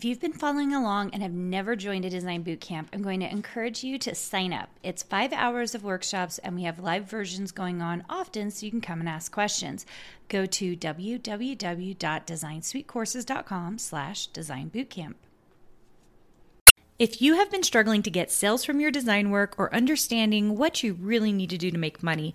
If you've been following along and have never joined a design boot camp, I'm going to encourage you to sign up. It's five hours of workshops, and we have live versions going on often so you can come and ask questions. Go to www.designsweetcourses.com slash design bootcamp. If you have been struggling to get sales from your design work or understanding what you really need to do to make money,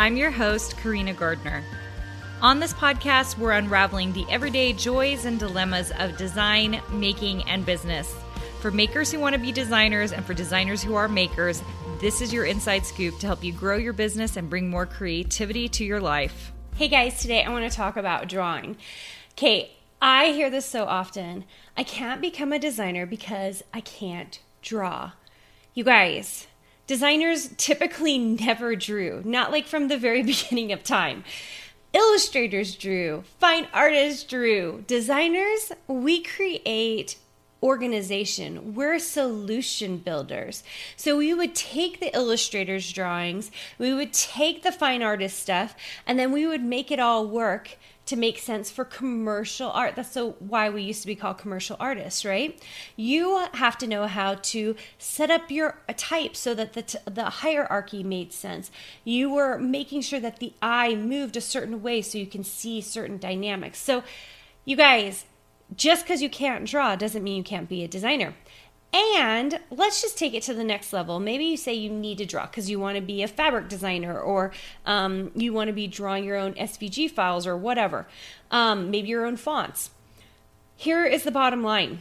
I'm your host, Karina Gardner. On this podcast, we're unraveling the everyday joys and dilemmas of design, making, and business. For makers who want to be designers and for designers who are makers, this is your inside scoop to help you grow your business and bring more creativity to your life. Hey guys, today I want to talk about drawing. Okay, I hear this so often. I can't become a designer because I can't draw. You guys, Designers typically never drew, not like from the very beginning of time. Illustrators drew, fine artists drew. Designers, we create organization. We're solution builders. So we would take the illustrator's drawings, we would take the fine artist stuff, and then we would make it all work to make sense for commercial art. That's so why we used to be called commercial artists, right? You have to know how to set up your type so that the, t- the hierarchy made sense. You were making sure that the eye moved a certain way so you can see certain dynamics. So, you guys, just because you can't draw doesn't mean you can't be a designer. And let's just take it to the next level. Maybe you say you need to draw because you want to be a fabric designer or um, you want to be drawing your own SVG files or whatever, um, maybe your own fonts. Here is the bottom line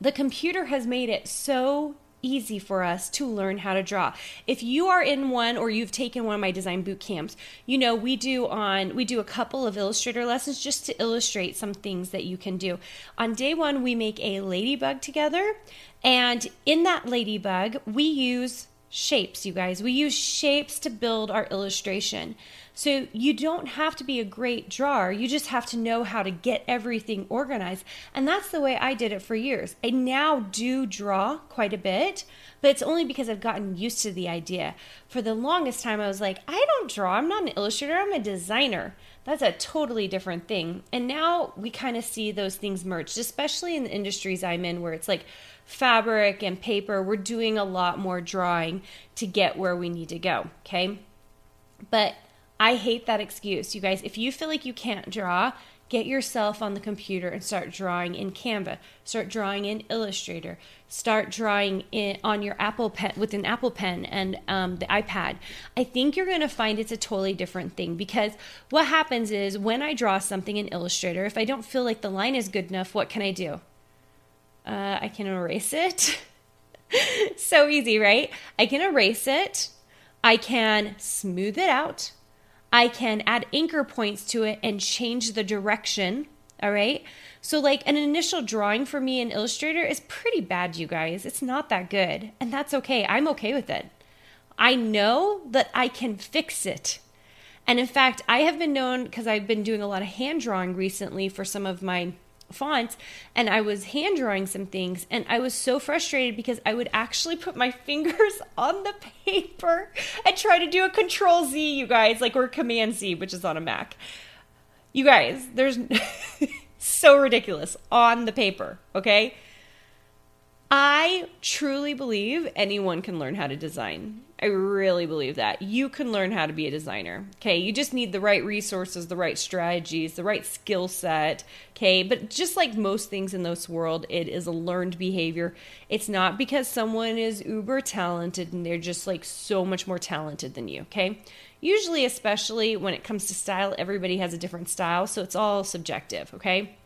the computer has made it so easy for us to learn how to draw. If you are in one or you've taken one of my design boot camps, you know we do on we do a couple of illustrator lessons just to illustrate some things that you can do. On day 1 we make a ladybug together and in that ladybug we use shapes, you guys. We use shapes to build our illustration. So you don't have to be a great drawer. You just have to know how to get everything organized. And that's the way I did it for years. I now do draw quite a bit, but it's only because I've gotten used to the idea. For the longest time, I was like, I don't draw. I'm not an illustrator, I'm a designer. That's a totally different thing. And now we kind of see those things merged, especially in the industries I'm in where it's like fabric and paper. We're doing a lot more drawing to get where we need to go. Okay. But I hate that excuse. You guys, if you feel like you can't draw, get yourself on the computer and start drawing in Canva. Start drawing in Illustrator. Start drawing in, on your Apple Pen with an Apple Pen and um, the iPad. I think you're going to find it's a totally different thing because what happens is when I draw something in Illustrator, if I don't feel like the line is good enough, what can I do? Uh, I can erase it. so easy, right? I can erase it. I can smooth it out. I can add anchor points to it and change the direction. All right. So, like an initial drawing for me in Illustrator is pretty bad, you guys. It's not that good. And that's okay. I'm okay with it. I know that I can fix it. And in fact, I have been known because I've been doing a lot of hand drawing recently for some of my fonts and I was hand drawing some things and I was so frustrated because I would actually put my fingers on the paper and try to do a control Z, you guys, like or command Z, which is on a Mac. You guys, there's so ridiculous on the paper, okay? I truly believe anyone can learn how to design. I really believe that. You can learn how to be a designer. Okay. You just need the right resources, the right strategies, the right skill set. Okay. But just like most things in this world, it is a learned behavior. It's not because someone is uber talented and they're just like so much more talented than you. Okay. Usually, especially when it comes to style, everybody has a different style. So it's all subjective. Okay.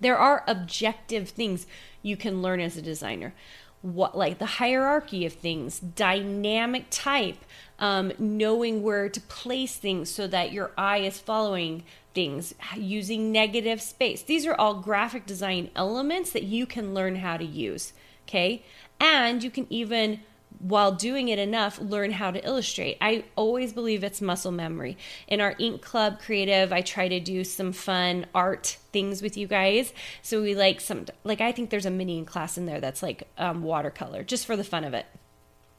There are objective things you can learn as a designer. What like the hierarchy of things, dynamic type, um, knowing where to place things so that your eye is following things, using negative space. These are all graphic design elements that you can learn how to use. Okay. And you can even while doing it enough, learn how to illustrate. I always believe it's muscle memory. In our Ink Club Creative, I try to do some fun art things with you guys. So we like some, like I think there's a mini class in there that's like um, watercolor, just for the fun of it.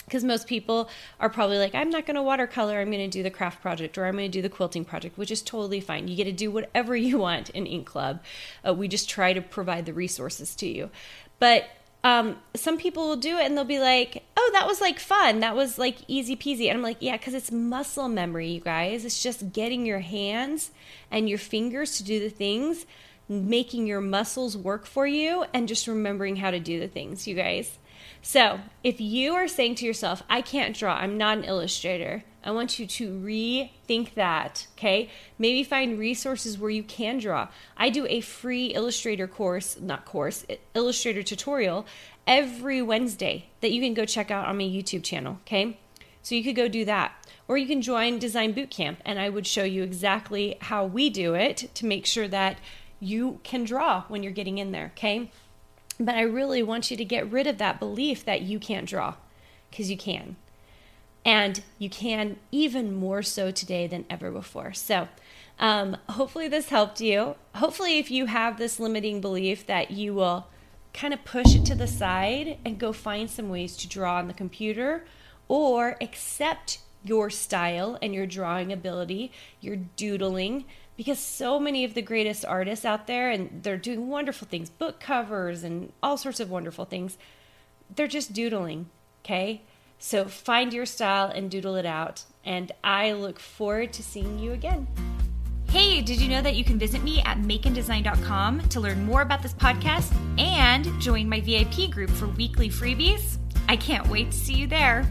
Because most people are probably like, I'm not going to watercolor, I'm going to do the craft project or I'm going to do the quilting project, which is totally fine. You get to do whatever you want in Ink Club. Uh, we just try to provide the resources to you. But um, some people will do it and they'll be like, oh, that was like fun. That was like easy peasy. And I'm like, yeah, because it's muscle memory, you guys. It's just getting your hands and your fingers to do the things, making your muscles work for you, and just remembering how to do the things, you guys. So if you are saying to yourself, I can't draw, I'm not an illustrator, I want you to rethink that, okay? Maybe find resources where you can draw. I do a free Illustrator course, not course, Illustrator tutorial every Wednesday that you can go check out on my YouTube channel, okay? So you could go do that. Or you can join Design Bootcamp and I would show you exactly how we do it to make sure that you can draw when you're getting in there, okay? But I really want you to get rid of that belief that you can't draw because you can. And you can even more so today than ever before. So, um, hopefully, this helped you. Hopefully, if you have this limiting belief, that you will kind of push it to the side and go find some ways to draw on the computer or accept your style and your drawing ability, your doodling, because so many of the greatest artists out there and they're doing wonderful things, book covers and all sorts of wonderful things, they're just doodling, okay? So find your style and doodle it out. And I look forward to seeing you again. Hey, did you know that you can visit me at makeanddesign.com to learn more about this podcast and join my VIP group for weekly freebies? I can't wait to see you there.